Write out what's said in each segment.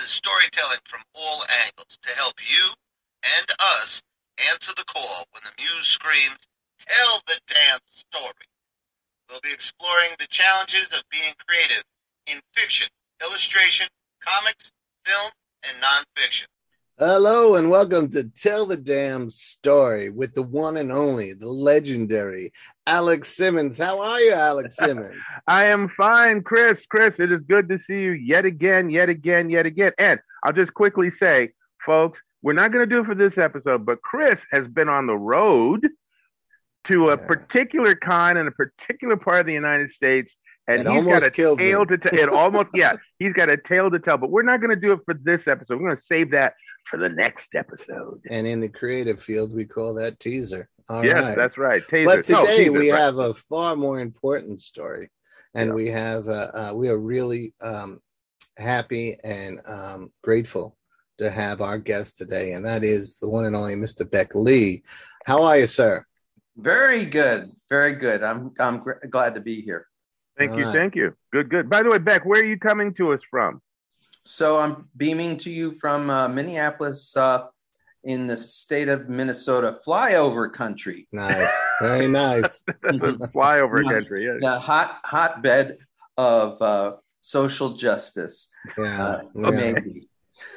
discusses storytelling from all angles to help you and us answer the call when the muse screams, Tell the damn story. We'll be exploring the challenges of being creative in fiction, illustration, comics, film, and nonfiction. Hello and welcome to Tell the Damn Story with the one and only, the legendary Alex Simmons. How are you, Alex Simmons? I am fine, Chris. Chris, it is good to see you yet again, yet again, yet again. And I'll just quickly say, folks, we're not going to do it for this episode, but Chris has been on the road to a Yeah. particular con in a particular part of the United States. And It he's got a killed me. tale to tell. It almost, yeah, he's got a tale to tell. But we're not going to do it for this episode. We're going to save that for the next episode. and in the creative field, we call that teaser. All right. yes, that's right. Taser. But No, today teaser, we right. have a far more important story, and Yeah. we have uh, uh, we are really um, happy and um, grateful to have our guest today, and that is the one and only Mr. Beck Lee. How are you, sir? Very good, very good. I'm I'm gr- glad to be here. Thank you, All right. thank you. Good, good. By the way, Beck, where are you coming to us from? So I'm beaming to you from uh, Minneapolis, uh, in the state of Minnesota, flyover country, Nice, very nice. Flyover country. Yeah. the hot hotbed of uh, social justice. Yeah, Uh, yeah. maybe.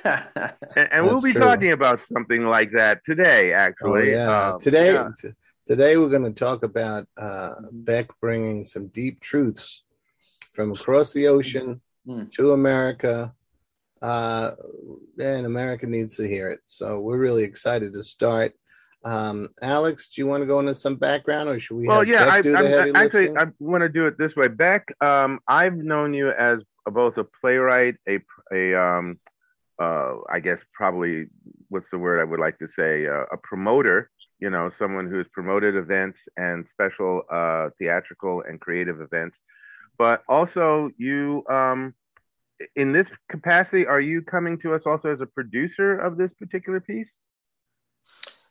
And, and we'll be true. talking about something like that today, Oh, actually. yeah. Um, today, yeah. t- today we're going to talk about uh, Beck bringing some deep truths from across the ocean Mm. to America, uh, and America needs to hear it. So we're really excited to start. Um, Alex, do you want to go into some background, or should we? Well, have yeah, Beck I, do the I'm, actually. I want to do it this way. Beck, um, I've known you as both a playwright, a, a um, uh, I guess probably, what's the word I would like to say, uh, a promoter, you know, someone who's promoted events and special uh, theatrical and creative events. But also, you, um, in this capacity, are you coming to us also as a producer of this particular piece?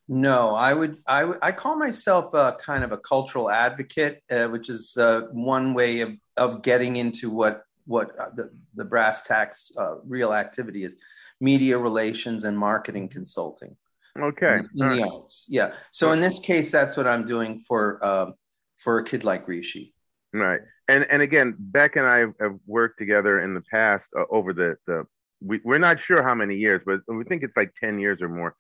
No, I would, I I call myself a kind of a cultural advocate, uh, which is uh, one way of, of getting into what what uh, the, the brass tacks uh, real activity is: media relations and marketing consulting. Okay. in, in the right. arts. Yeah. So in this case, that's what I'm doing for um, for a kid like Rishi. Right. And and again, Beck and I have, worked together in the past uh, over the the we, we're not sure how many years, but we think it's like ten years or more.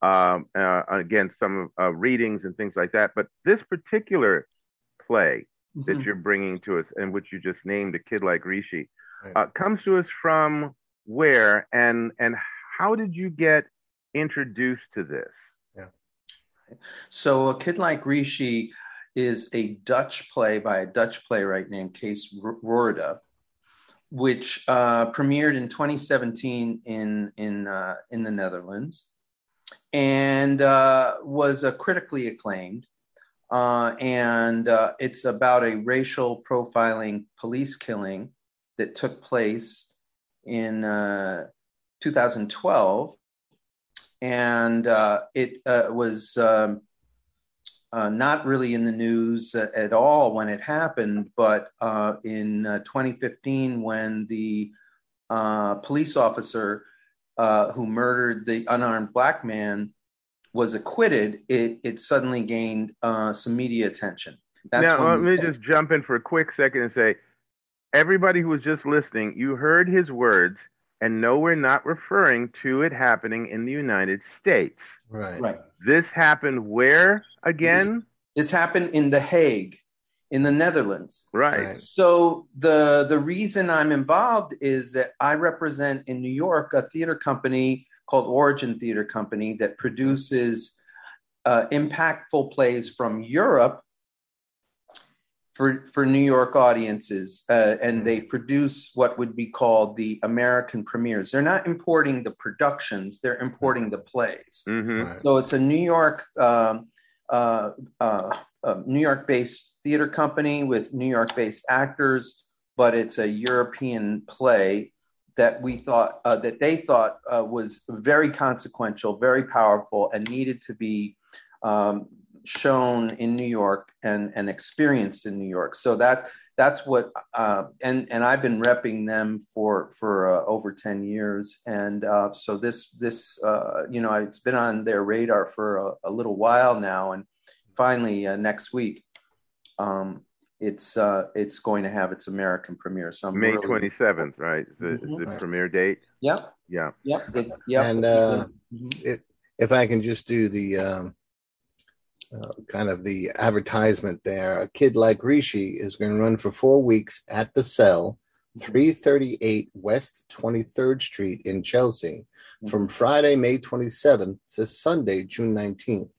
Um, uh, again, some uh, readings and things like that. But this particular play that Mhm. you're bringing to us, and which you just named, a kid like Rishi, Right. uh, comes to us from where, and and how did you get introduced to this? Yeah. So a kid like Rishi is a Dutch play by a Dutch playwright named Kees Roorda, which uh, premiered in 2017 in in uh, in the Netherlands, and uh, was critically acclaimed. Uh, and uh, it's about a racial profiling police killing that took place in uh, 2012 and uh, it uh, was um, uh, not really in the news uh, at all when it happened, but uh, in uh, 2015, when the uh, police officer uh, who murdered the unarmed black man was acquitted, it, it suddenly gained uh, some media attention. That's now, let me just jump in for a quick second and say, everybody who was just listening, you heard his words, and no, we're not referring to it happening in the United States. right. right. This happened where again? This happened in The Hague, in the Netherlands. Right. Right. So the the reason I'm involved is that I represent in New York a theater company called Origin Theater Company that produces uh, impactful plays from Europe for for New York audiences, uh, and they produce what would be called the American premieres. They're not importing the productions; they're importing the plays. hmm Right. So it's a New York, um, uh, uh, uh, New York-based theater company with New York-based actors, but it's a European play that we thought uh, that they thought uh, was very consequential, very powerful, and needed to be um, shown in New York and and experienced in New York. So that that's what uh, and and I've been repping them for for uh, over ten years, and uh, so this this uh, you know it's been on their radar for a, a little while now, and finally uh, next week. Um, it's uh, it's going to have its American premiere. So I'm May really- twenty seventh, right? Is the, Mhm. the Right. premiere date? Yep, Yeah. yep, it, yep. And, uh, Mhm. if I can just do the um, uh, kind of the advertisement there, a kid like Rishi is going to run for four weeks at the cell, 338 West 23rd Street in Chelsea, from Friday, May 27th to Sunday, June 19th.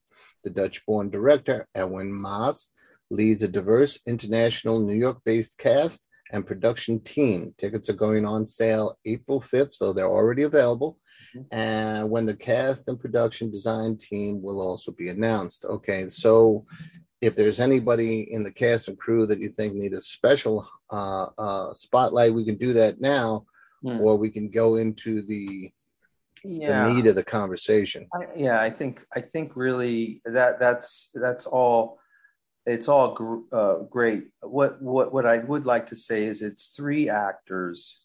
The Dutch born director, Edwin Maas, leads a diverse international New York based cast and production team. Tickets are going on sale April 5th, so they're already available. And when the cast and production design team will also be announced. Okay, so if there's anybody in the cast and crew that you think need a special uh, uh, spotlight, we can do that now, Hmm. or we can go into the, yeah. the need of the conversation. I, yeah, I think I think really that that's that's all. It's all gr- uh, great. What what what I would like to say is it's three actors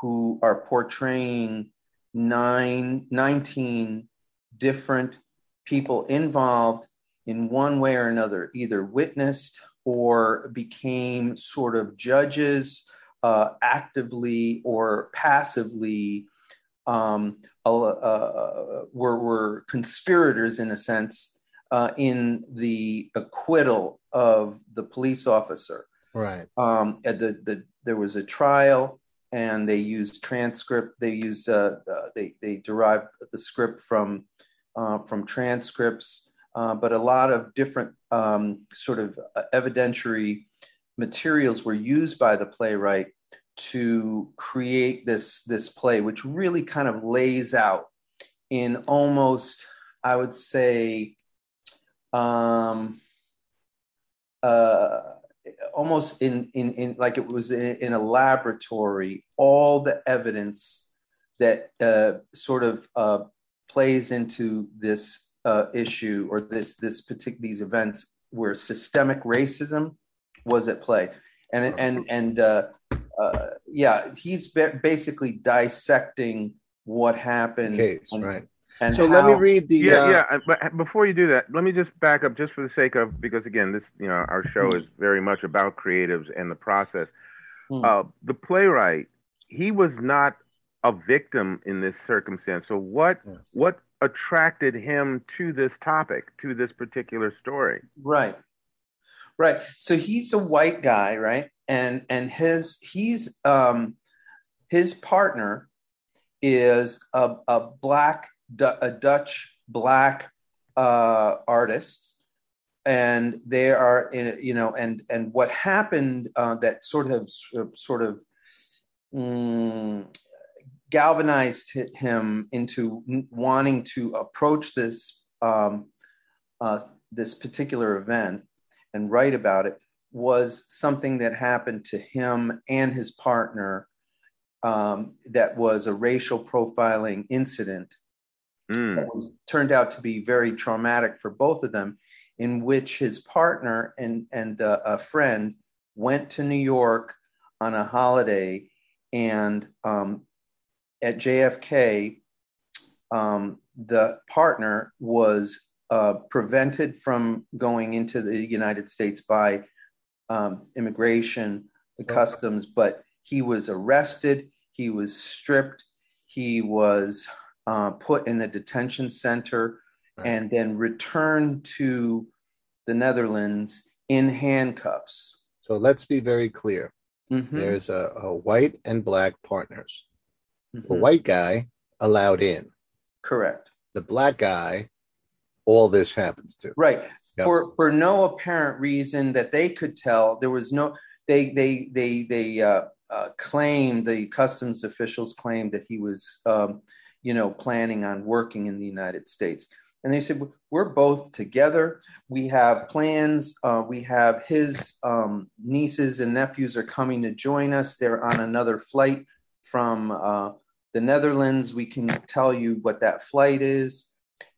who are portraying nine, 19 different people involved in one way or another, either witnessed or became sort of judges uh, actively or passively um, uh, were, were conspirators in a sense uh, in the acquittal of the police officer. Right. Um, at the, the there was a trial, and they used transcript. They used uh, uh, they they derived the script from uh, from transcripts, uh, but a lot of different um, sort of evidentiary materials were used by the playwright to create this this play, which really kind of lays out in almost, I would say, um, uh, almost in, in in like it was in, in a laboratory, all the evidence that uh, sort of uh, plays into this uh, issue or this this particular these events where systemic racism was at play, and and and uh, uh, yeah, he's basically dissecting what happened. Case, and, right. And So let me read the. Yeah, uh, yeah. uh, But before you do that, let me just back up just for the sake of because again, this you know our show is very much about creatives and the process. Hmm. Uh, the playwright, he was not a victim in this circumstance. So what Yeah. what attracted him to this topic, to this particular story? Right. Right. So he's a white guy, right? And and his he's um his partner is a, a black A Dutch black uh artist and they are in you know and and what happened uh that sort of sort of mm, galvanized him into wanting to approach this um uh this particular event and write about it was something that happened to him and his partner um, that was a racial profiling incident Mm. that was turned out to be very traumatic for both of them in which his partner and and uh, a friend went to New York on a holiday and um, at JFK um, the partner was uh, prevented from going into the United States by um, immigration customs, but he was arrested, he was stripped, he was uh, put in a detention center, Right. and then returned to the Netherlands in handcuffs. So let's be very clear. Mhm. There's a, a white and black partners. The Mhm. white guy allowed in. Correct. The black guy, all this happens to. Right. Yep. For for no apparent reason that they could tell, there was no. They they they they uh, uh, claimed the customs officials claimed that he was, um, you know, planning on working in the United States, and they said we're both together. We have plans. Uh, we have his um, nieces and nephews are coming to join us. They're on another flight from uh, the Netherlands. We can tell you what that flight is.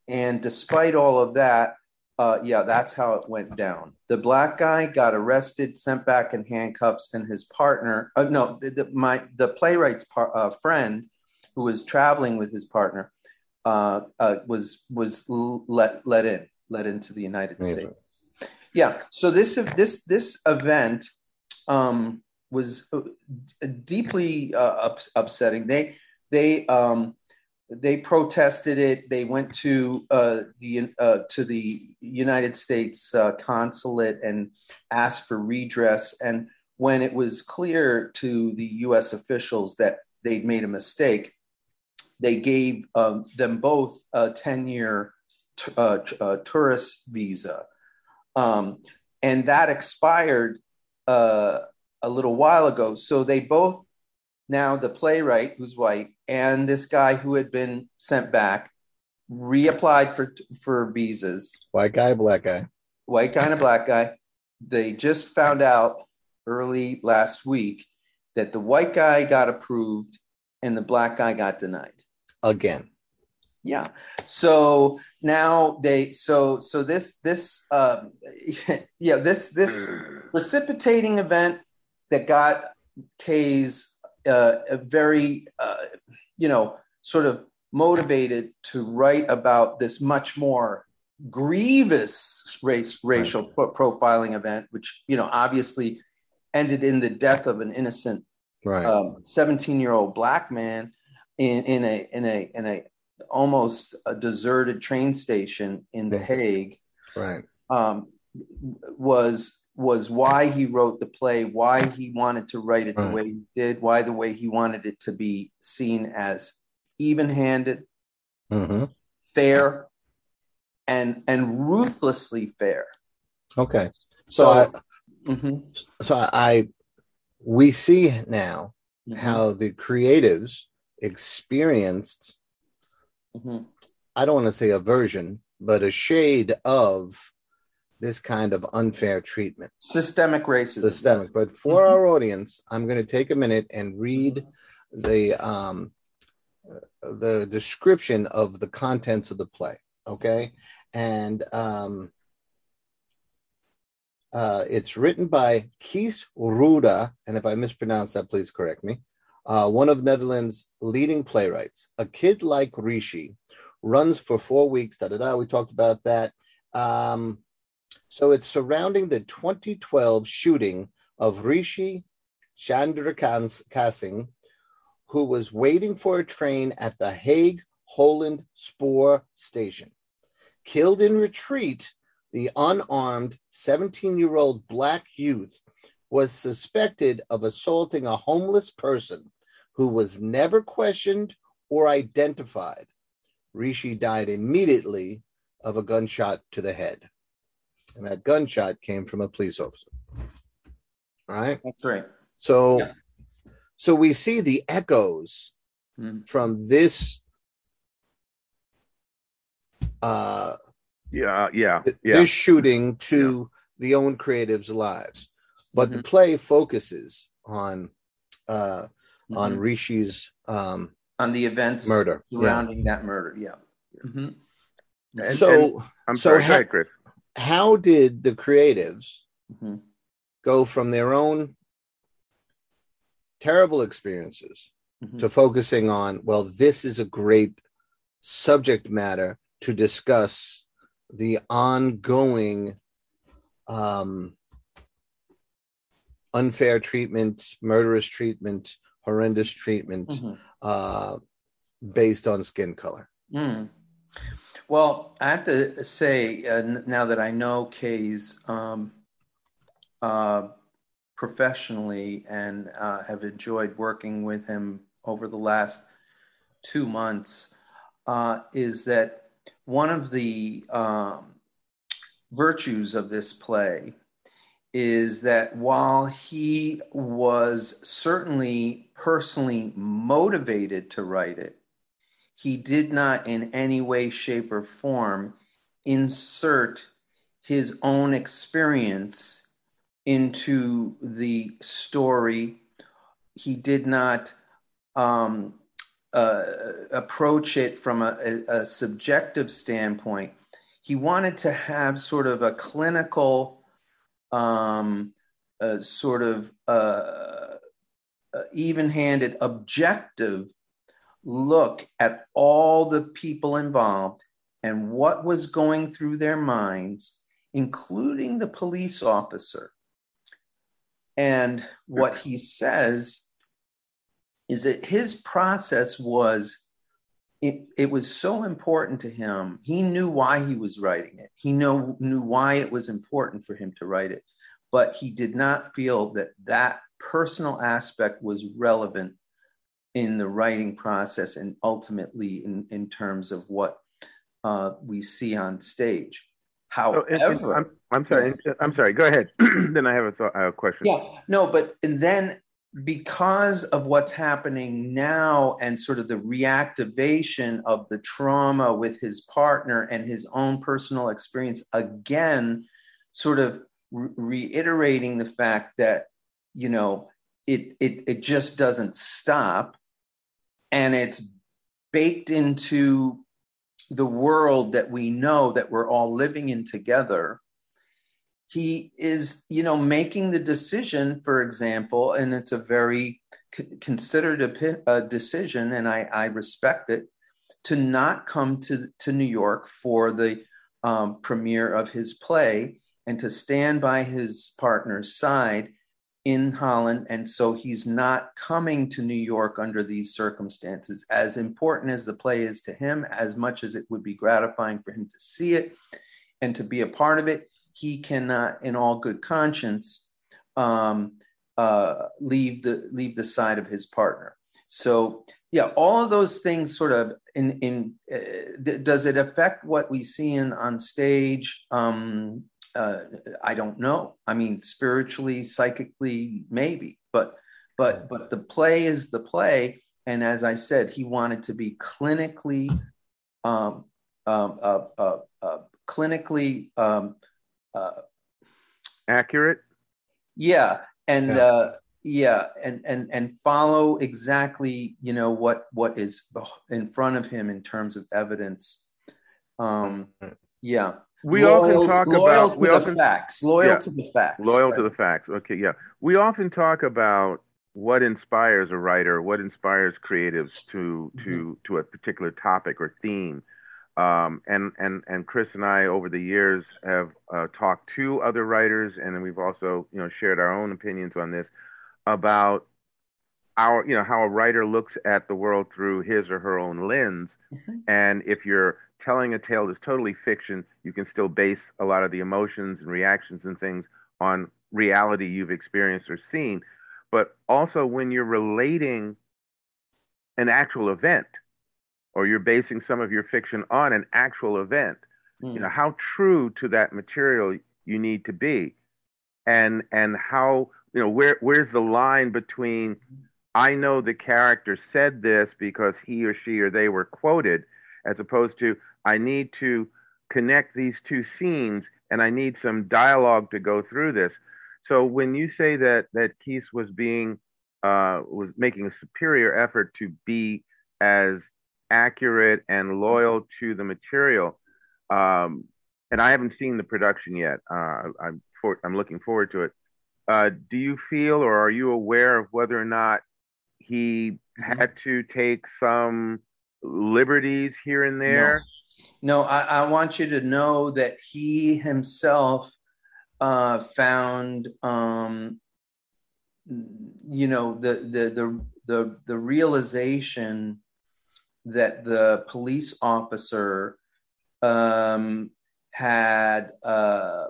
And despite all of that, uh, yeah, that's how it went down. The black guy got arrested, sent back in handcuffs, and his partner, uh, no, the, the, my the playwright's par, uh, friend, who was traveling with his partner, uh, uh, was was let let in, let into the United States. Yeah. So this this this event um, was uh, deeply up, upsetting. They they um, they protested it. They went to uh, the uh, to the United States uh, consulate and asked for redress. And when it was clear to the U.S. officials that they'd made a mistake, they gave um, them both a ten year t- uh, uh, tourist visa, um, and that expired uh, a little while ago. So they both now the playwright who's white and this guy who had been sent back reapplied for for visas. White guy black guy. White guy and a black guy. They just found out early last week that the white guy got approved and the black guy got denied again yeah so now they so so this this uh yeah this this precipitating event that got Kees uh, very, uh, you know, sort of motivated to write about this much more grievous race racial right. pro- profiling event, which you know obviously ended in the death of an innocent right. 17 um, year old black man in, in a in a in a almost a deserted train station in The Hague. Right. Um, was was why he wrote the play, why he wanted to write it the way he did, why the way he wanted it to be seen as even-handed, mm-hmm. fair, and and ruthlessly fair. Okay, so so I, mm-hmm. so I we see now mm-hmm. how the creatives experienced. Mm-hmm. I don't want to say aversion, but a shade of this kind of unfair treatment. Systemic racism. Systemic. But for mm-hmm. our audience, I'm going to take a minute and read the um, the description of the contents of the play. Okay, and um, uh, it's written by Kees Ruda, and if I mispronounce that, please correct me. Uh, one of Netherlands' leading playwrights. A kid like Rishi runs for four weeks. Da da da. We talked about that. Um, so it's surrounding the 2012 shooting of Rishi Chandrikasing, who was waiting for a train at the Hague Holland Spoor station. Killed in retreat, the unarmed 17 year old black youth was suspected of assaulting a homeless person who was never questioned or identified. Rishi died immediately of a gunshot to the head and that gunshot came from a police officer. All right. That's right. So, yeah. so we see the echoes mm. from this. Uh, yeah, yeah, yeah. This shooting to yeah. the own creatives' lives, but mm-hmm. the play focuses on uh, mm-hmm. on Rishi's um, on the events murder surrounding yeah. that murder. Yeah. Mm-hmm. And, so, and, I'm so sorry, ha- Chris how did the creatives mm-hmm. go from their own terrible experiences mm-hmm. to focusing on well this is a great subject matter to discuss the ongoing um, unfair treatment murderous treatment horrendous treatment mm-hmm. uh, based on skin color mm. Well, I have to say uh, now that I know Kees um, uh, professionally and uh, have enjoyed working with him over the last two months, uh, is that one of the um, virtues of this play is that while he was certainly personally motivated to write it, he did not in any way, shape, or form insert his own experience into the story. He did not um, uh, approach it from a, a, a, subjective standpoint. he wanted to have sort of a clinical, um, uh, sort of uh, uh, even-handed, objective look at all the people involved and what was going through their minds, including the police officer. And what he says is that his process was it, it was so important to him. He knew why he was writing it. He know, knew why it was important for him to write it, but he did not feel that that personal aspect was relevant in the writing process and ultimately in, in terms of what uh, we see on stage. However, oh, and, and I'm, I'm, sorry. I'm sorry. Go ahead. then I have a, thought, I have a question. Yeah. No, but and then because of what's happening now and sort of the reactivation of the trauma with his partner and his own personal experience, again, sort of re- reiterating the fact that you know it, it it just doesn't stop. And it's baked into the world that we know that we're all living in together. He is you know making the decision for example and it's a very considered a, decision and I, I respect it to not come to, to new york for the um, premiere of his play and to stand by his partner's side in Holland. And so he's not coming to New York under these circumstances. As important as the play is to him, as much as it would be gratifying for him to see it and to be a part of it, he cannot, in all good conscience, um, uh, leave the leave the side of his partner. So yeah, all of those things sort of in in uh, th- does it affect what we see in on stage? Um, uh, I don't know. I mean, spiritually, psychically, maybe, but but but the play is the play, and as I said, he wanted to be clinically, um, um, uh, uh, uh clinically um, uh, accurate. Yeah, and yeah. Uh, yeah, and and and follow exactly, you know, what what is in front of him in terms of evidence. Um, yeah we loyal, often talk about we often, facts loyal yeah, to the facts loyal right? to the facts okay yeah we often talk about what inspires a writer what inspires creatives to mm-hmm. to to a particular topic or theme um, and and and chris and i over the years have uh, talked to other writers and then we've also you know shared our own opinions on this about our you know how a writer looks at the world through his or her own lens mm-hmm. and if you're telling a tale that's totally fiction, you can still base a lot of the emotions and reactions and things on reality you've experienced or seen. But also, when you're relating an actual event, or you're basing some of your fiction on an actual event, mm. you know how true to that material you need to be, and and how you know where where's the line between I know the character said this because he or she or they were quoted, as opposed to I need to connect these two scenes and I need some dialogue to go through this. So when you say that that Keith was being uh, was making a superior effort to be as accurate and loyal to the material, um, and I haven't seen the production yet. Uh, I'm for, I'm looking forward to it. Uh, do you feel or are you aware of whether or not he mm-hmm. had to take some liberties here and there? No. No, I, I want you to know that he himself uh, found, um, you know, the, the the the the realization that the police officer um, had uh,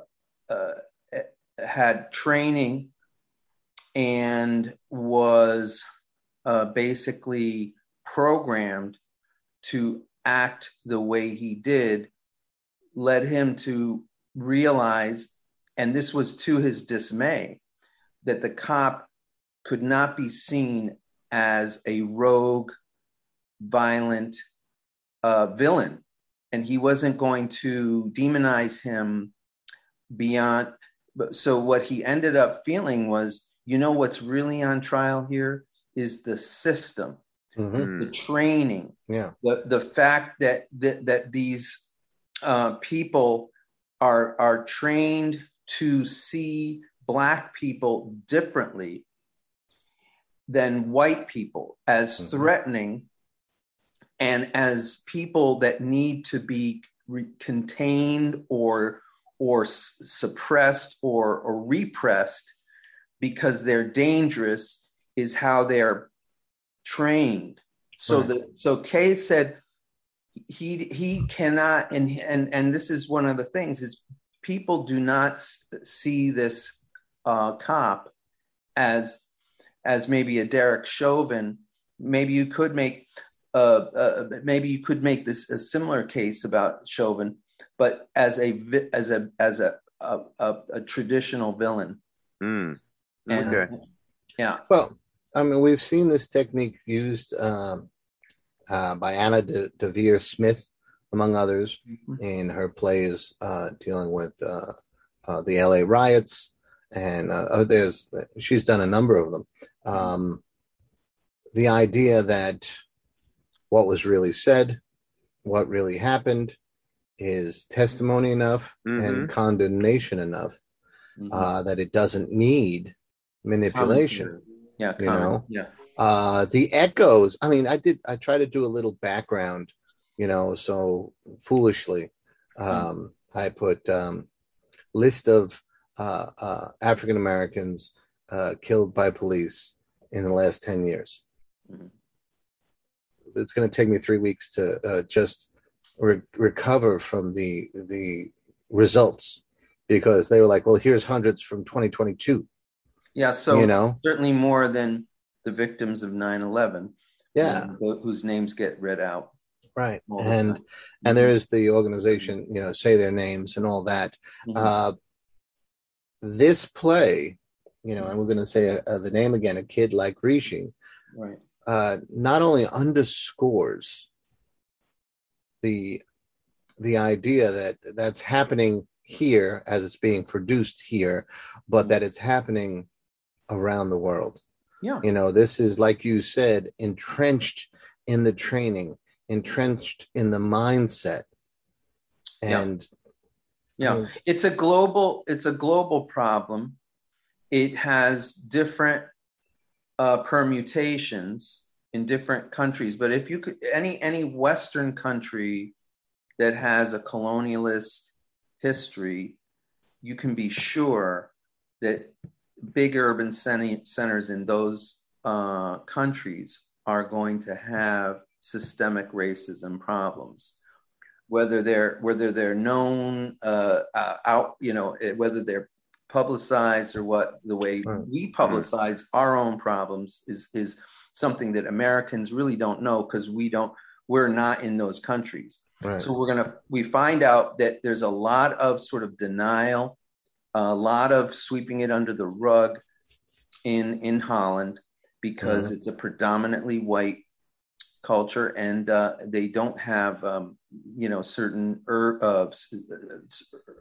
uh, had training and was uh, basically programmed to act the way he did led him to realize, and this was to his dismay, that the cop could not be seen as a rogue, violent uh, villain. And he wasn't going to demonize him beyond. So, what he ended up feeling was you know what's really on trial here is the system mm-hmm. the training, yeah, the the fact that that that these uh, people are are trained to see black people differently than white people as mm-hmm. threatening and as people that need to be re- contained or or s- suppressed or, or repressed because they're dangerous is how they're trained so right. the so Kees said he he cannot and and and this is one of the things is people do not see this uh, cop as as maybe a Derek Chauvin. Maybe you could make uh, uh, maybe you could make this a similar case about Chauvin, but as a as a as a a, a, a traditional villain. Mm. Okay. And, yeah. Well, I mean, we've seen this technique used um, uh, by Anna De- Deavere Smith, among others, mm-hmm. in her plays uh, dealing with uh, uh the LA riots. And uh, oh, there's she's done a number of them. Um, the idea that what was really said, what really happened, is testimony enough mm-hmm. and condemnation enough mm-hmm. uh, that it doesn't need manipulation. Yeah, you know. Yeah. Uh, the echoes. I mean, I did. I try to do a little background. You know, so foolishly, mm. um, I put um, list of uh, uh, African Americans uh, killed by police in the last ten years. Mm-hmm. It's going to take me three weeks to uh, just re- recover from the the results because they were like, "Well, here's hundreds from 2022." Yeah, so you know, certainly more than the victims of 9/11. Yeah, whose names get read out. Right, and and there is the organization, you know, say their names and all that. Mm-hmm. Uh, this play, you know, and we're going to say uh, the name again, a kid like Rishi, right? Uh, not only underscores the the idea that that's happening here as it's being produced here, but that it's happening around the world. Yeah. You know, this is like you said, entrenched in the training, entrenched in the mindset. And yeah, yeah. it's a global it's a global problem. It has different uh, permutations in different countries, but if you could any any western country that has a colonialist history, you can be sure that big urban centers in those uh, countries are going to have systemic racism problems. Whether they're whether they're known uh, uh, out you know eh, whether they're publicized or what the way we publicize our own problems is is something that Americans really don't know because we don't we're not in those countries. Right. so we're gonna we find out that there's a lot of sort of denial a lot of sweeping it under the rug in in Holland because mm-hmm. it's a predominantly white culture and uh, they don't have um, you know certain ur- uh,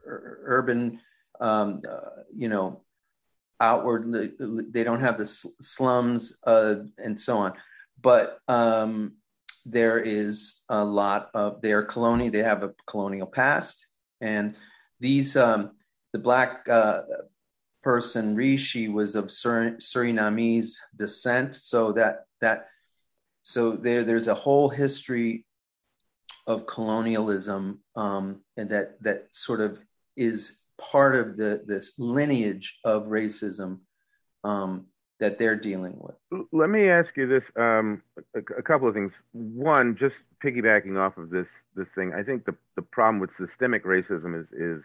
urban um, uh, you know outward they don't have the slums uh, and so on but um, there is a lot of their colonial they have a colonial past and these um, the black uh, person Rishi was of Sur- Surinamese descent, so that that so there there's a whole history of colonialism um, and that that sort of is part of the this lineage of racism um, that they're dealing with. Let me ask you this: um, a, a, couple of things. One, just piggybacking off of this this thing, I think the the problem with systemic racism is is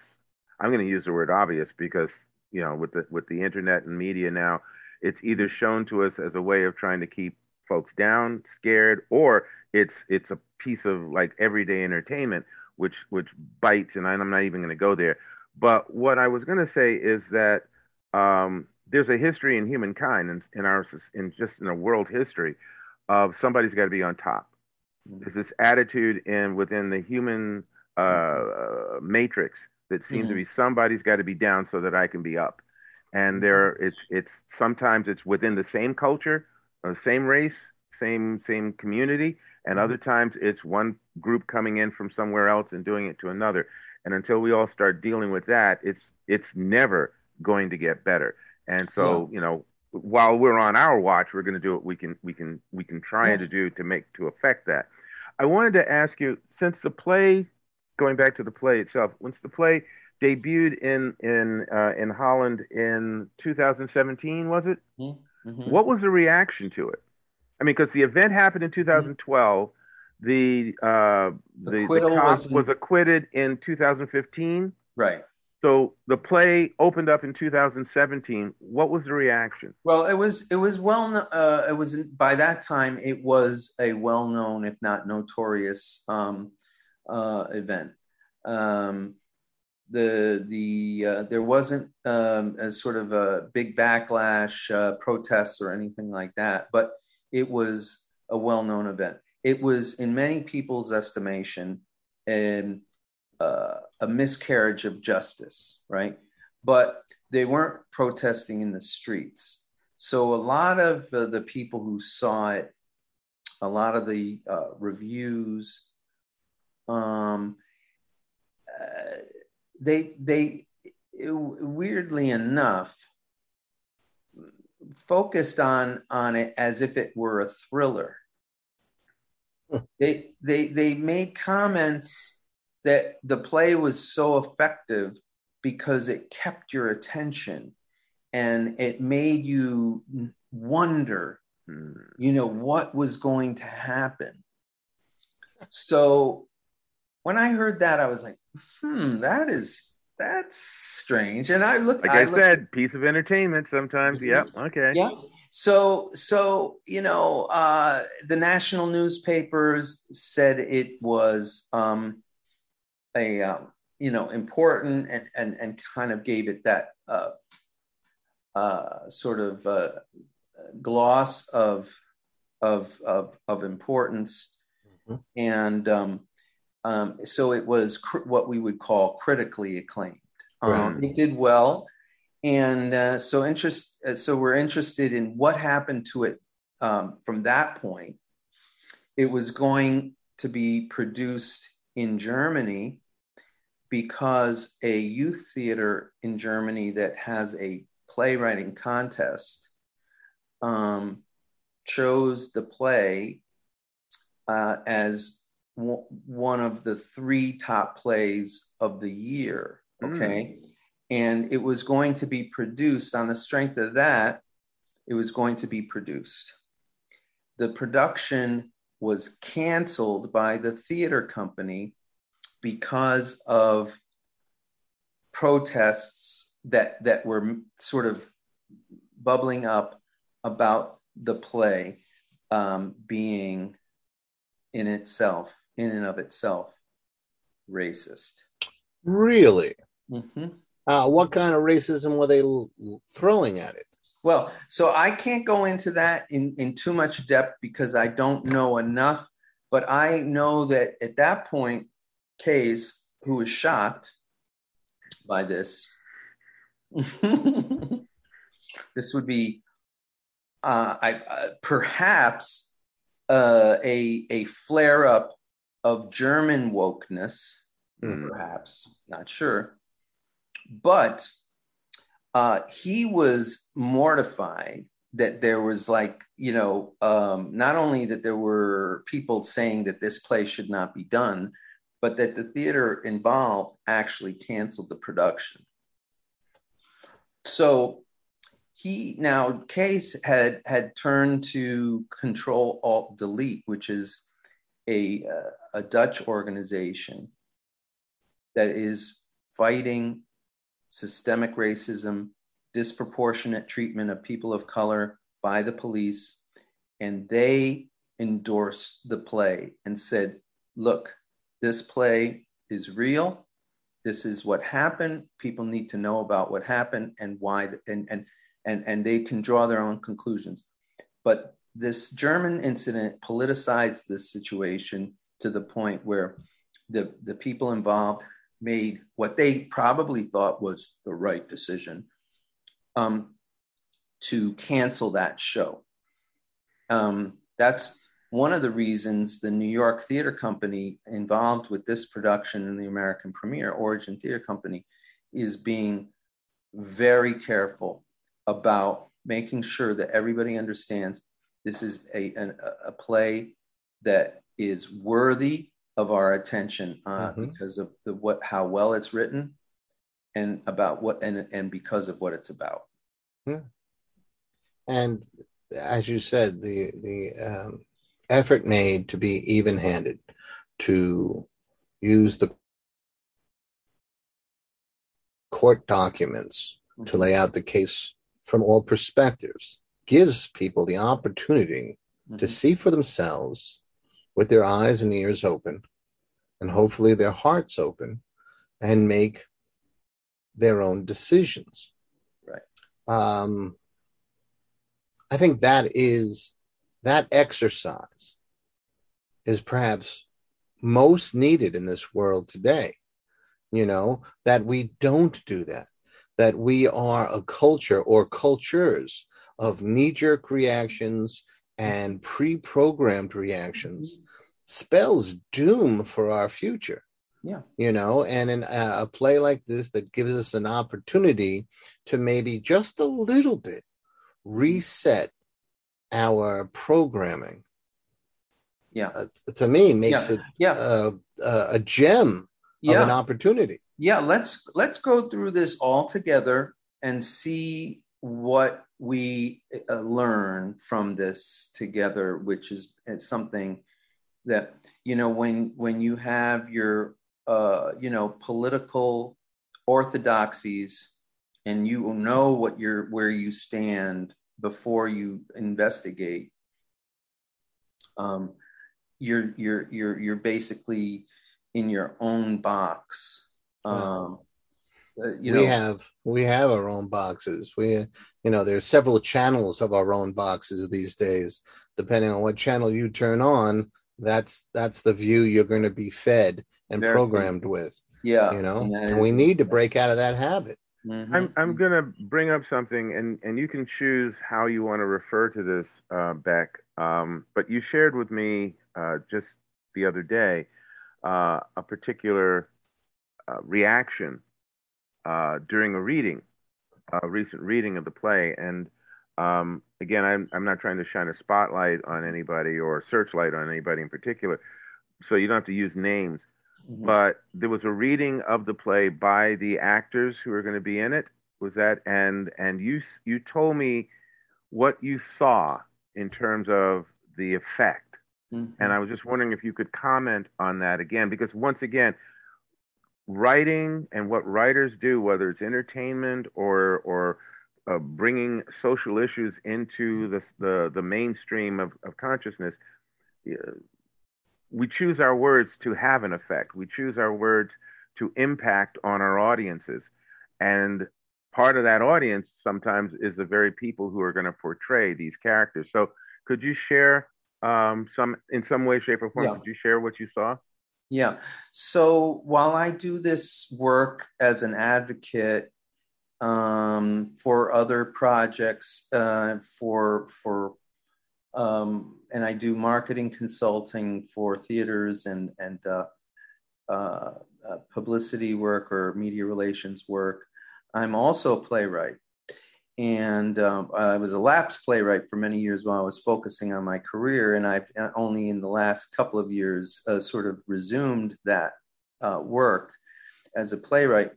I'm going to use the word obvious because you know with the with the internet and media now, it's either shown to us as a way of trying to keep folks down, scared, or it's it's a piece of like everyday entertainment which which bites, and I'm not even going to go there. But what I was going to say is that um, there's a history in humankind and in, in our in just in a world history of somebody's got to be on top. There's this attitude in within the human uh, matrix that seems mm-hmm. to be somebody's got to be down so that I can be up. And there, it's it's sometimes it's within the same culture, uh, same race, same same community, and other times it's one group coming in from somewhere else and doing it to another. And until we all start dealing with that, it's it's never going to get better. And so, yeah. you know, while we're on our watch, we're going to do what we can we can we can try yeah. to do to make to affect that. I wanted to ask you since the play, going back to the play itself, once the play debuted in in uh, in Holland in 2017, was it? Mm-hmm. mm-hmm. What was the reaction to it? I mean, because the event happened in 2012. Mm-hmm. The uh, the, the cop was, in... was acquitted in 2015. Right. So the play opened up in 2017. What was the reaction? Well, it was it was well uh, it was by that time it was a well known, if not notorious, um, uh, event. Um, the the uh, there wasn't um, a sort of a big backlash, uh, protests or anything like that, but it was a well known event. It was, in many people's estimation, and uh, a miscarriage of justice, right? But they weren't protesting in the streets. So a lot of the people who saw it, a lot of the uh, reviews, um, uh, they they weirdly enough focused on on it as if it were a thriller. they they they made comments that the play was so effective because it kept your attention and it made you wonder you know what was going to happen. So when i heard that i was like hmm that is that's strange. And i looked like i, I said piece of entertainment sometimes. Mm-hmm. yep okay. Yeah. So so you know uh the national newspapers said it was um a um, you know important and and and kind of gave it that uh, uh, sort of uh, gloss of of of, of importance, mm-hmm. and um, um, so it was cr- what we would call critically acclaimed. Um, right. It did well, and uh, so interest. Uh, so we're interested in what happened to it um, from that point. It was going to be produced in Germany because a youth theater in Germany that has a playwriting contest um, chose the play uh, as w- one of the three top plays of the year. Hmm. Okay. Mm. And it was going to be produced on the strength of that, it was going to be produced. The production was canceled by the theater company because of protests that that were sort of bubbling up about the play um, being in itself, in and of itself, racist. Really? Mm-hmm. Uh, what kind of racism were they l- throwing at it? Well, so I can't go into that in, in too much depth because I don't know enough. But I know that at that point, Kees, who was shocked by this, this would be uh, I, uh, perhaps uh, a a flare up of German wokeness, mm. perhaps not sure, but uh, he was mortified that there was like you know um, not only that there were people saying that this play should not be done but that the theater involved actually canceled the production. So he now Kees had had turned to Control Alt Delete, which is a uh, a Dutch organization that is fighting systemic racism, disproportionate treatment of people of color by the police, and they endorsed the play and said, "Look, this play is real. This is what happened. People need to know about what happened and why, and, and, and, and they can draw their own conclusions. But this German incident politicized this situation to the point where the, the people involved made what they probably thought was the right decision um, to cancel that show. Um, that's one of the reasons the New York Theater Company involved with this production in the American premiere, Origin Theater Company, is being very careful about making sure that everybody understands this is a, a, a play that is worthy of our attention uh, mm-hmm. because of the, what how well it's written and about what and and because of what it's about. Yeah. And as you said, the the um, effort made to be even-handed, to use the court documents mm-hmm. to lay out the case from all perspectives gives people the opportunity mm-hmm. to see for themselves with their eyes and ears open and hopefully their hearts open and make their own decisions. Right. Um, I think that is that exercise is perhaps most needed in this world today. You know, that we don't do that, that we are a culture or cultures of knee jerk reactions and pre programmed reactions spells doom for our future. Yeah. You know, and in a, a, play like this that gives us an opportunity to maybe just a little bit reset our programming. Yeah. Uh, to me makes yeah. it yeah. Uh, uh, a gem yeah. of an opportunity. Yeah, let's let's go through this all together and see what we uh, learn from this together, which is it's something that you know when when you have your uh, you know political orthodoxies and you know what you're where you stand before you investigate um, you're you're you're you're basically in your own box. Um, uh, you know, we have we have our own boxes. We you know there's several channels of our own boxes these days. Depending on what channel you turn on that's that's the view you're going to be fed and Very programmed cool. with yeah you know? and, and we need to break out of that habit. Mm-hmm. i'm i'm going to bring up something and and you can choose how you want to refer to this uh, beck. Um, but you shared with me uh, just the other day uh, a particular uh, reaction uh, during a reading a recent reading of the play and um, again, I'm, I'm not trying to shine a spotlight on anybody or a searchlight on anybody in particular, so you don't have to use names. Mm-hmm. But there was a reading of the play by the actors who are going to be in it. Was that and and you you told me what you saw in terms of the effect, mm-hmm. and I was just wondering if you could comment on that again because once again, writing and what writers do, whether it's entertainment or or uh, bringing social issues into the, the, the mainstream of, of consciousness, we choose our words to have an effect. We choose our words to impact on our audiences. And part of that audience sometimes is the very people who are going to portray these characters. So could you share um, some, in some way, shape, or form, yeah. could you share what you saw? Yeah. So while I do this work as an advocate um, for other projects uh, for for um, and I do marketing consulting for theaters and and uh, uh, uh, publicity work or media relations work. I'm also a playwright, and um, I was a lapsed playwright for many years while I was focusing on my career, and I've uh, only in the last couple of years uh, sort of resumed that work as a playwright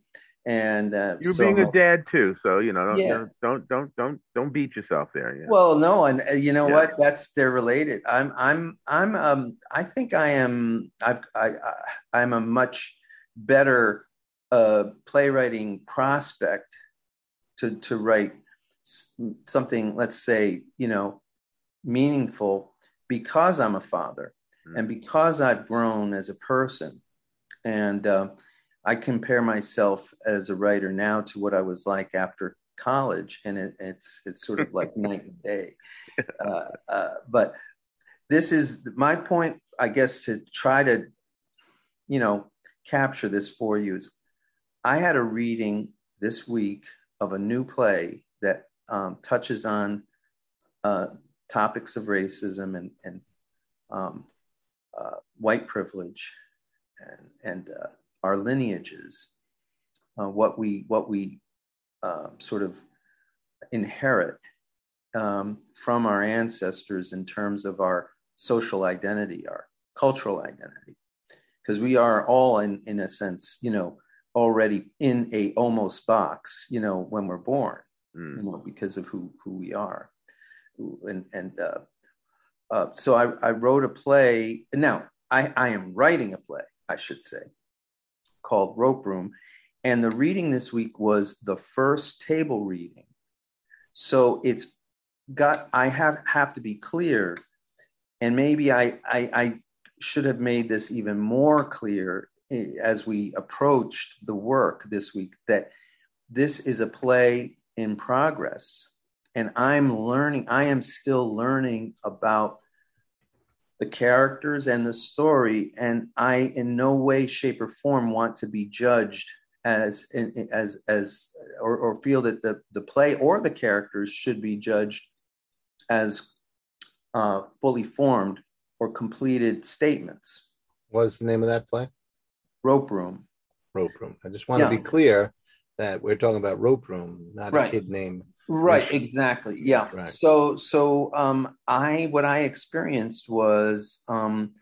and uh, you're so, being a dad too so you know don't, yeah. don't don't don't don't beat yourself there yeah. well no and uh, you know yeah. what that's they're related i'm i'm i'm um i think i am i've i, I i'm a much better uh playwriting prospect to to write something let's say you know meaningful because i'm a father mm-hmm. and because i've grown as a person and uh, I compare myself as a writer now to what I was like after college, and it, it's it's sort of like night and day. Uh, uh, but this is my point, I guess, to try to, you know, capture this for you. Is I had a reading this week of a new play that um, touches on uh, topics of racism and and um, uh, white privilege and, and uh, our lineages, uh, what we what we um, sort of inherit um, from our ancestors in terms of our social identity, our cultural identity, because we are all in in a sense, you know, already in a almost box, you know, when we're born, mm. you know, because of who who we are, and and uh, uh, so I, I wrote a play. Now I I am writing a play, I should say, called Rope Room, and the reading this week was the first table reading. So it's got I have have to be clear, and maybe I I, I should have made this even more clear as we approached the work this week that this is a play in progress and i'm learning i am still learning about the characters and the story and i in no way shape or form want to be judged as as as or, or feel that the the play or the characters should be judged as uh, fully formed or completed statements. What's the name of that play? Rope Room. Rope Room. I just want yeah. to be clear that we're talking about Rope Room, not right. a kid named. Right, exactly. Yeah. Right. So, so um, I what I experienced was um,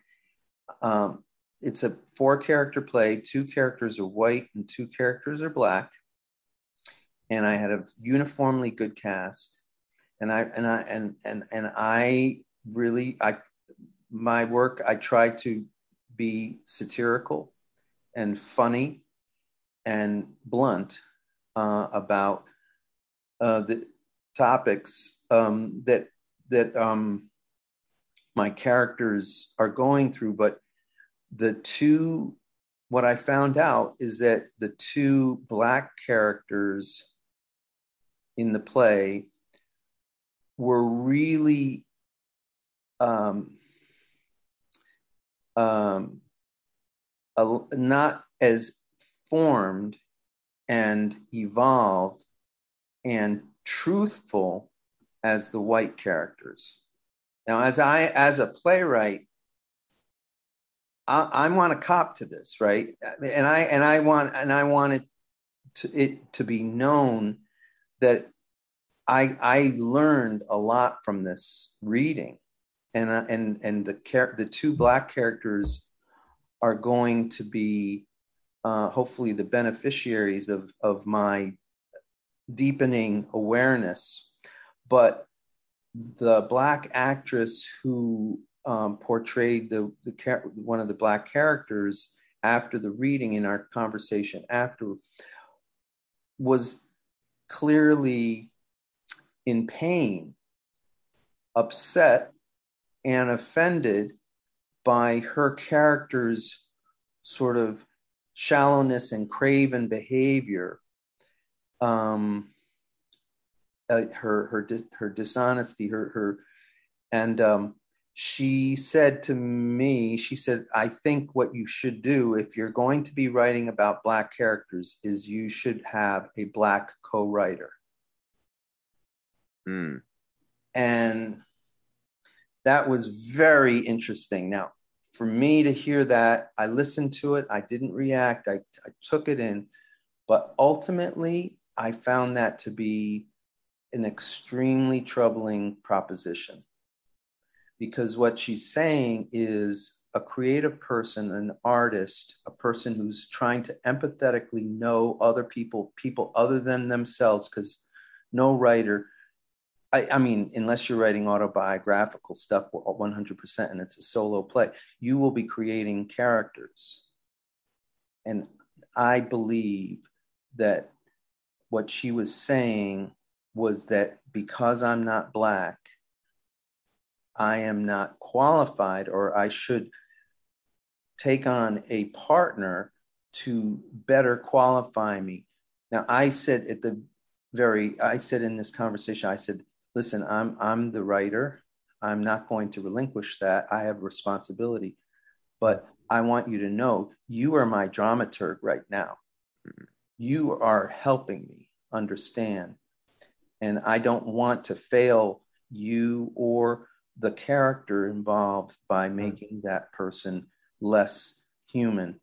um, it's a four character play. Two characters are white and two characters are black, and I had a uniformly good cast. And I and I and and and I really I my work, I try to be satirical and funny and blunt uh, about uh, the topics um, that that um, my characters are going through. But the two, what I found out is that the two black characters in the play were really um, um, a, not as formed and evolved and truthful as the white characters. Now, as I, as a playwright, I, I want to cop to this, right? And I, and I want, and I want it to, it to be known that I, I learned a lot from this reading and and and the char- the two black characters are going to be uh, hopefully the beneficiaries of of my deepening awareness. But the black actress who um, portrayed the, the char- one of the black characters after the reading in our conversation after was clearly in pain upset and offended by her character's sort of shallowness and craven behavior, um, uh, her her her dishonesty, her her, and um, she said to me, she said, I think what you should do if you're going to be writing about black characters is you should have a black co-writer. Mm. And that was very interesting. Now, for me to hear that, I listened to it, I didn't react, I, I took it in, but ultimately, I found that to be an extremely troubling proposition. Because what she's saying is a creative person, an artist, a person who's trying to empathetically know other people, people other than themselves, because no writer I, I, mean, unless you're writing autobiographical stuff 100% and it's a solo play, you will be creating characters. And I believe that what she was saying was that because I'm not Black, I am not qualified or I should take on a partner to better qualify me. Now, I said at the very, I said in this conversation, I said, listen, I'm I'm the writer. I'm not going to relinquish that. I have responsibility. But I want you to know you are my dramaturg right now. You are helping me understand. And I don't want to fail you or the character involved by making that person less human.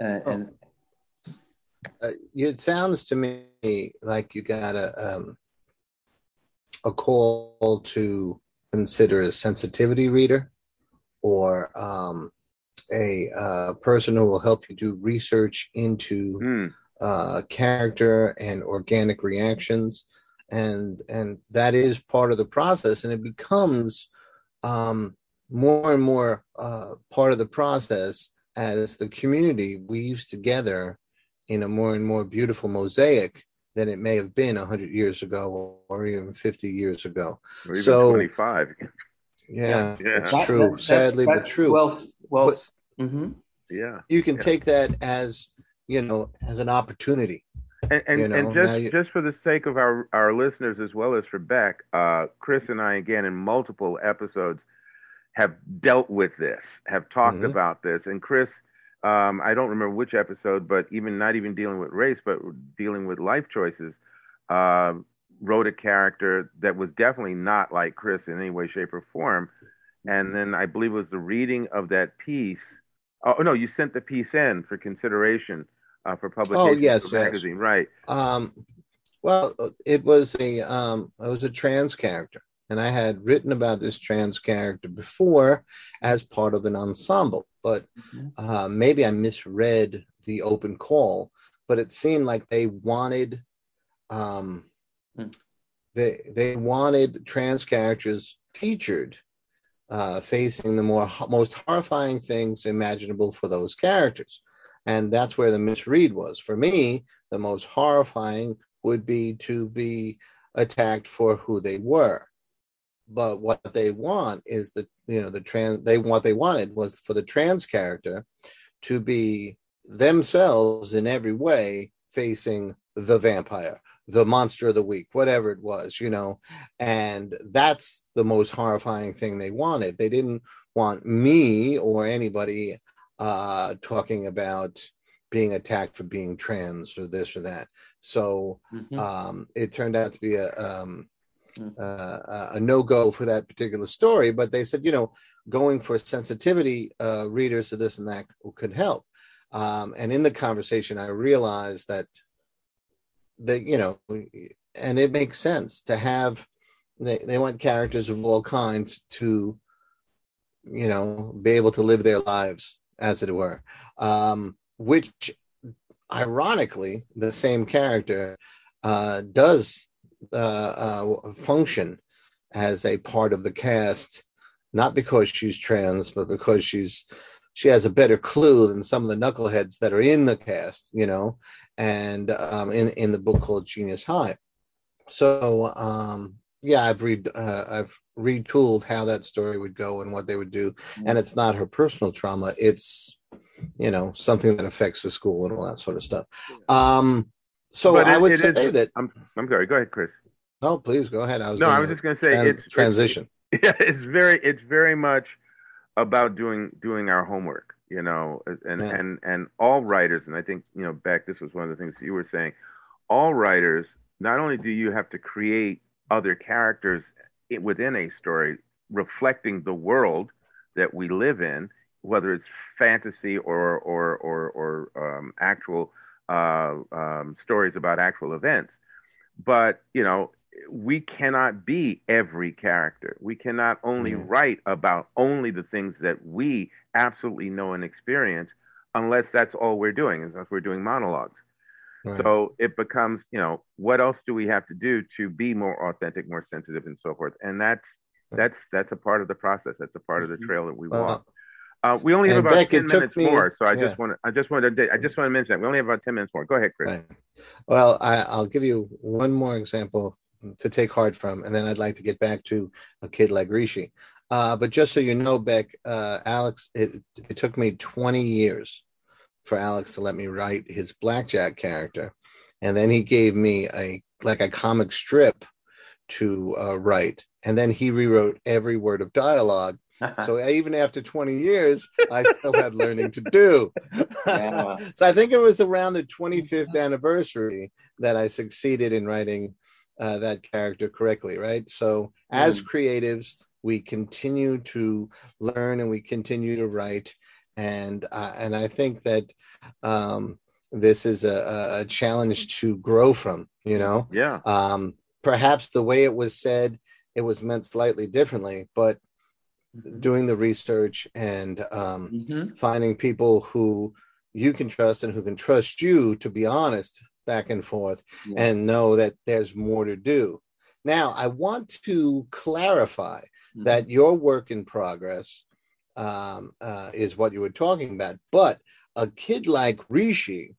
And, Oh. and Uh, it sounds to me like you got a um, a call to consider a sensitivity reader or um, a uh, person who will help you do research into Hmm. uh, character and organic reactions, and and that is part of the process, and it becomes um, more and more uh, part of the process as the community weaves together in a more and more beautiful mosaic than it may have been 100 years ago or even 50 years ago. Or even So- 25. Yeah, Yeah. it's that- true. that- Sadly, that- but true. Well, well, But- mhm. Yeah. you can yeah. take that as, you know, as an opportunity. And and, You know, and just you- just for the sake of our our listeners as well as for Beck, uh, Chris and I again in multiple episodes have dealt with this, have talked Mhm. about this, and Chris. Um, I don't remember which episode, but even not even dealing with race, but dealing with life choices, uh, wrote a character that was definitely not like Chris in any way, shape, or form. And then I believe it was the reading of that piece. Oh no, you sent the piece in for consideration uh, for publication. Oh, yes, for yes. magazine, right? Um, well, it was a um, it was a trans character, and I had written about this trans character before as part of an ensemble, but Mhm. uh, maybe I misread the open call. But it seemed like they wanted, um, Hmm. they they wanted trans characters featured, uh, facing the more most horrifying things imaginable for those characters. And that's where the misread was. For me, the most horrifying would be to be attacked for who they were. But what they want is the you know, the trans, they, what they wanted was for the trans character to be themselves in every way facing the vampire, the monster of the week, whatever it was, you know. And that's the most horrifying thing they wanted. They didn't want me or anybody uh, talking about being attacked for being trans or this or that. So Mhm. um, it turned out to be a um. Uh, a no go for that particular story. But they said, you know, going for sensitivity uh, readers of this and that could help. Um, and in the conversation, I realized that that you know, and it makes sense to have. They they want characters of all kinds to, you know, be able to live their lives as it were. Um, which, ironically, the same character uh, does function as a part of the cast, not because she's trans, but because she's she has a better clue than some of the knuckleheads that are in the cast, you know, and um, in in the book called Genius High. So um, yeah, I've read uh, I've retooled how that story would go and what they would do, and it's not her personal trauma; it's you know something that affects the school and all that sort of stuff. Um, so I would say is- that. I'm I'm sorry. Go ahead, Chris. No, please go ahead. I was No, I was just going to say it's it's- transition. yeah, it's very it's very much about doing doing our homework, you know, and Yeah. and and all writers, and I think you know, Beck, this was one of the things you were saying. All writers, not only do you have to create other characters within a story reflecting the world that we live in, whether it's fantasy or or or, or um, actual uh, um, stories about actual events, but you know we cannot be every character. We cannot only Yeah. write about only the things that we absolutely know and experience, unless that's all we're doing, unless we're doing monologues. Right. So it becomes, you know, what else do we have to do to be more authentic, more sensitive, and so forth? And that's that's that's a part of the process. That's a part of the trail that we walk. Uh, we only have and about Beck, ten minutes me- more, so I yeah. just want to, I just wanted to, I just want to mention that we only have about ten minutes more. Go ahead, Chris. Right. Well, I, I'll give you one more example to take heart from, and then I'd like to get back to a kid like Rishi. Uh, but just so you know, Beck, uh, Alex, it, it took me 20 years for Alex to let me write his blackjack character, and then he gave me a like a comic strip to uh, write, and then he rewrote every word of dialogue. So even after 20 years, I still had learning to do. Yeah. so I think it was around the 25th anniversary that I succeeded in writing uh, that character correctly, right? So as creatives, we continue to learn and we continue to write and uh, and i think that um, this is a, a challenge to grow from you know Yeah. um, perhaps the way it was said it was meant slightly differently but doing the research and um, Mhm. finding people who you can trust and who can trust you to be honest back and forth Yeah. and know that there's more to do. Now, I want to clarify Mhm. that your work in progress um, uh, is what you were talking about, but a kid like Rishi,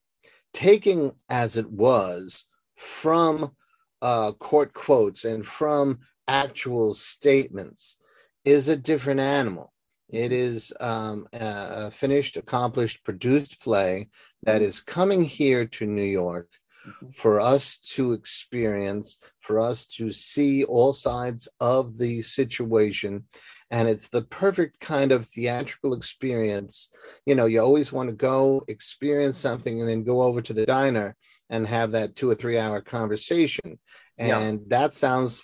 taking as it was from uh, court quotes and from actual statements, is a different animal. It is um, a finished, accomplished, produced play that is coming here to New York Mhm. for us to experience, for us to see all sides of the situation. And it's the perfect kind of theatrical experience. You know, you always want to go experience something and then go over to the diner and have that two or three hour conversation. Yeah. And that sounds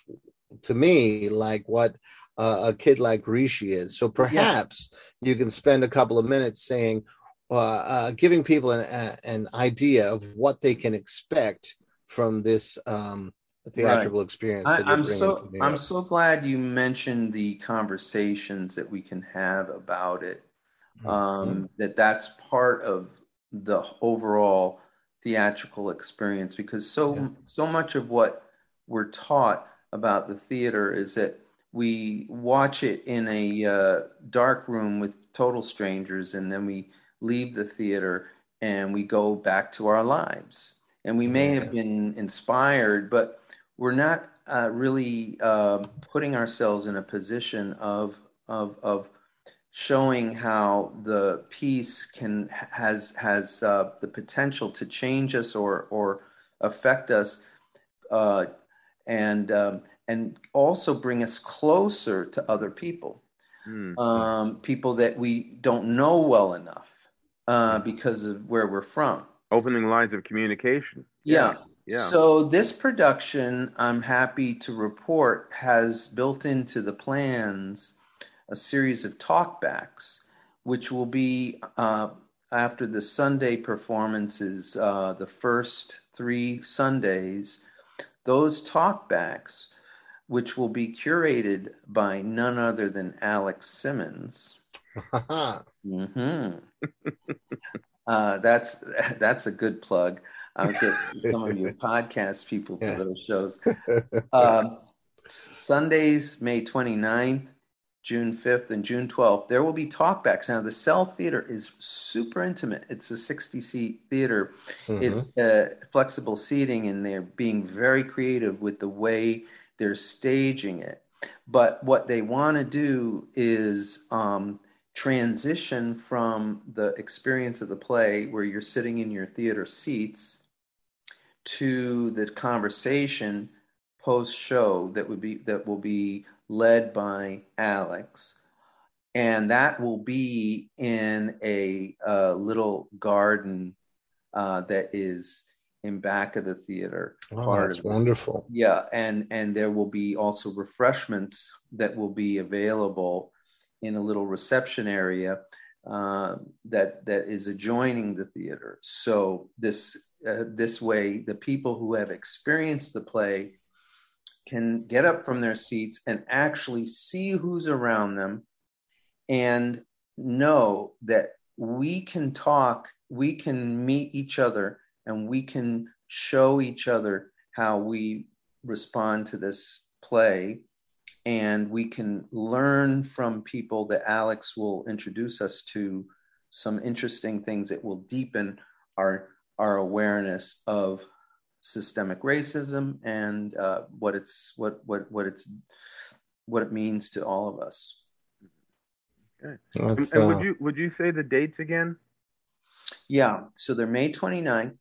to me like what uh, a kid like Rishi is. So perhaps you can spend a couple of minutes saying, uh, uh, giving people an, an idea of what they can expect from this um, theatrical experience. I, I'm, so I'm so glad you mentioned the conversations that we can have about it. Mm-hmm. Um, that that's part of the overall theatrical experience because so Yeah. so much of what we're taught about the theater is that we watch it in a uh, dark room with total strangers and then we leave the theater and we go back to our lives. And we may have been inspired but we're not uh, really um putting ourselves in a position of of of showing how the piece can has has uh, the potential to change us or or affect us uh, and um, and also bring us closer to other people Mm. um, people that we don't know well enough uh, because of where we're from Opening lines of communication. yeah. Yeah. So this production, I'm happy to report, has built into the plans a series of talkbacks, which will be uh, after the Sunday performances, uh, the first three Sundays. Those talkbacks, which will be curated by none other than Alex Simmons. hmm uh, that's that's a good plug. I'll get some of your podcast people for Yeah. those shows. Um, Sundays, May 29th, June 5th, and June 12th, there will be talkbacks. Now, the Cell Theater is super intimate. It's a 60 seat theater. Mhm. It's uh, flexible seating, and they're being very creative with the way they're staging it. But what they want to do is um, transition from the experience of the play, where you're sitting in your theater seats, to the conversation post show that would be that will be led by Alex, and that will be in a uh, little garden uh, that is in back of the theater. Oh, that's wonderful. Yeah, and and there will be also refreshments that will be available in a little reception area uh, that that is adjoining the theater. So this uh, this way, the people who have experienced the play can get up from their seats and actually see who's around them, and know that we can talk, we can meet each other, and we can show each other how we respond to this play and we can learn from people that Alex will introduce us to some interesting things that will deepen our our awareness of systemic racism and uh, what it's what what what it's what it means to all of us. And, and uh, would you would you say the dates again? Yeah, so they're May 29th,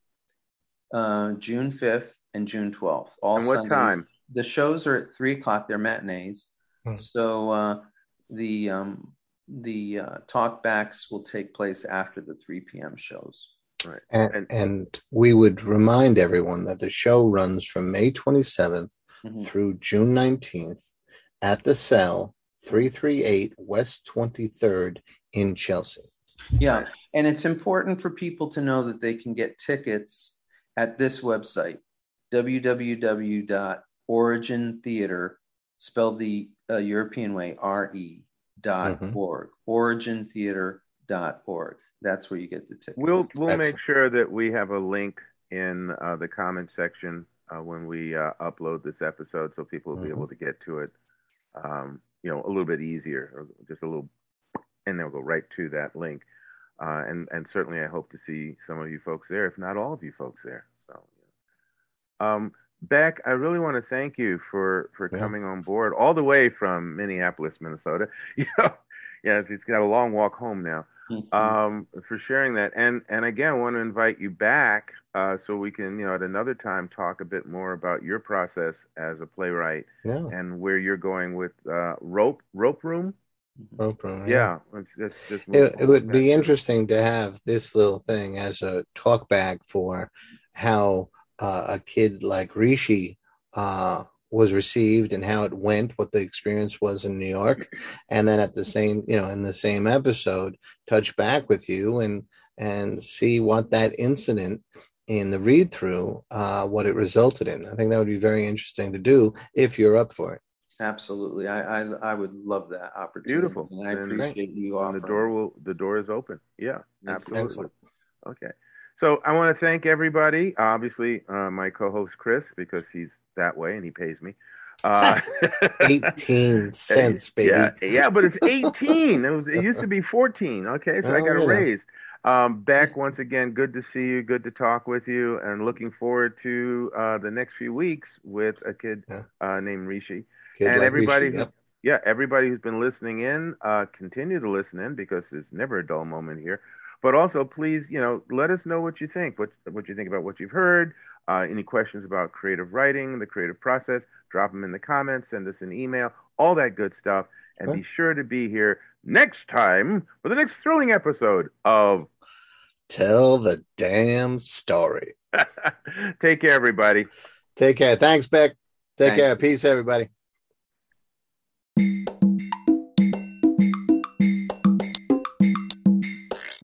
uh, June 5th, and June 12th. All and what Sundays. time? the shows are at three o'clock. They're matinees. Hmm. So uh, the um, the uh, talkbacks will take place after the three p.m. shows. and, and- and we would remind everyone that the show runs from May 27th Mhm. through June 19th at the cell, 338 West 23rd in Chelsea. Yeah, and it's important for people to know that they can get tickets at this website, www.origintheatre, spelled the uh, European way, R-E, dot Mhm. org, origintheatre.org. That's where you get the tickets. We'll we'll make sure that we have a link in uh, the comment section uh, when we uh, upload this episode, so people will be Mhm. able to get to it, um, you know, a little bit easier, or just a little, and they'll go right to that link. Uh, and and certainly, I hope to see some of you folks there, if not all of you folks there. Um, Beck, I really want to thank you for for Yeah. coming on board all the way from Minneapolis, Minnesota. You know, yeah, he's got a long walk home now Mhm. um, for sharing that. And and again, I want to invite you back uh, so we can, you know, at another time talk a bit more about your process as a playwright Yeah. and where you're going with uh, rope rope room. No problem. Yeah, let's just, just It, it would be interesting to have this little thing as a talk back for how uh, a kid like Rishi uh, was received and how it went, what the experience was in New York, and then at the same, you know, in the same episode, touch back with you and and see what that incident in the read through, uh, what it resulted in. I think that would be very interesting to do if you're up for it. Absolutely. I, I I would love that opportunity. Beautiful. And I And- appreciate you offering. the door will the door is open. Yeah, absolutely. Excellent. Okay. So I want to thank everybody. Obviously, uh, my co-host Chris because he's that way and he pays me. Uh, 18 cents, baby. Yeah, yeah, but it's 18. It was. It used to be 14. Okay, so I Oh, got you know. a raise. Um, Beck, once again, good to see you. Good to talk with you, and looking forward to uh, the next few weeks with a kid Yeah. uh, named Rishi. Kid and like everybody, Rishi, who- yep. yeah, everybody who's been listening in, uh, continue to listen in because there's never a dull moment here. But also, please, you know, let us know what you think. What what you think about what you've heard. Uh, any questions about creative writing, the creative process? Drop them in the comments. Send us an email. All that good stuff. And Okay. be sure to be here next time for the next thrilling episode of. Tell the damn story. Take care, everybody. Take care. Thanks, Beck. Take Thanks. care. Peace, everybody.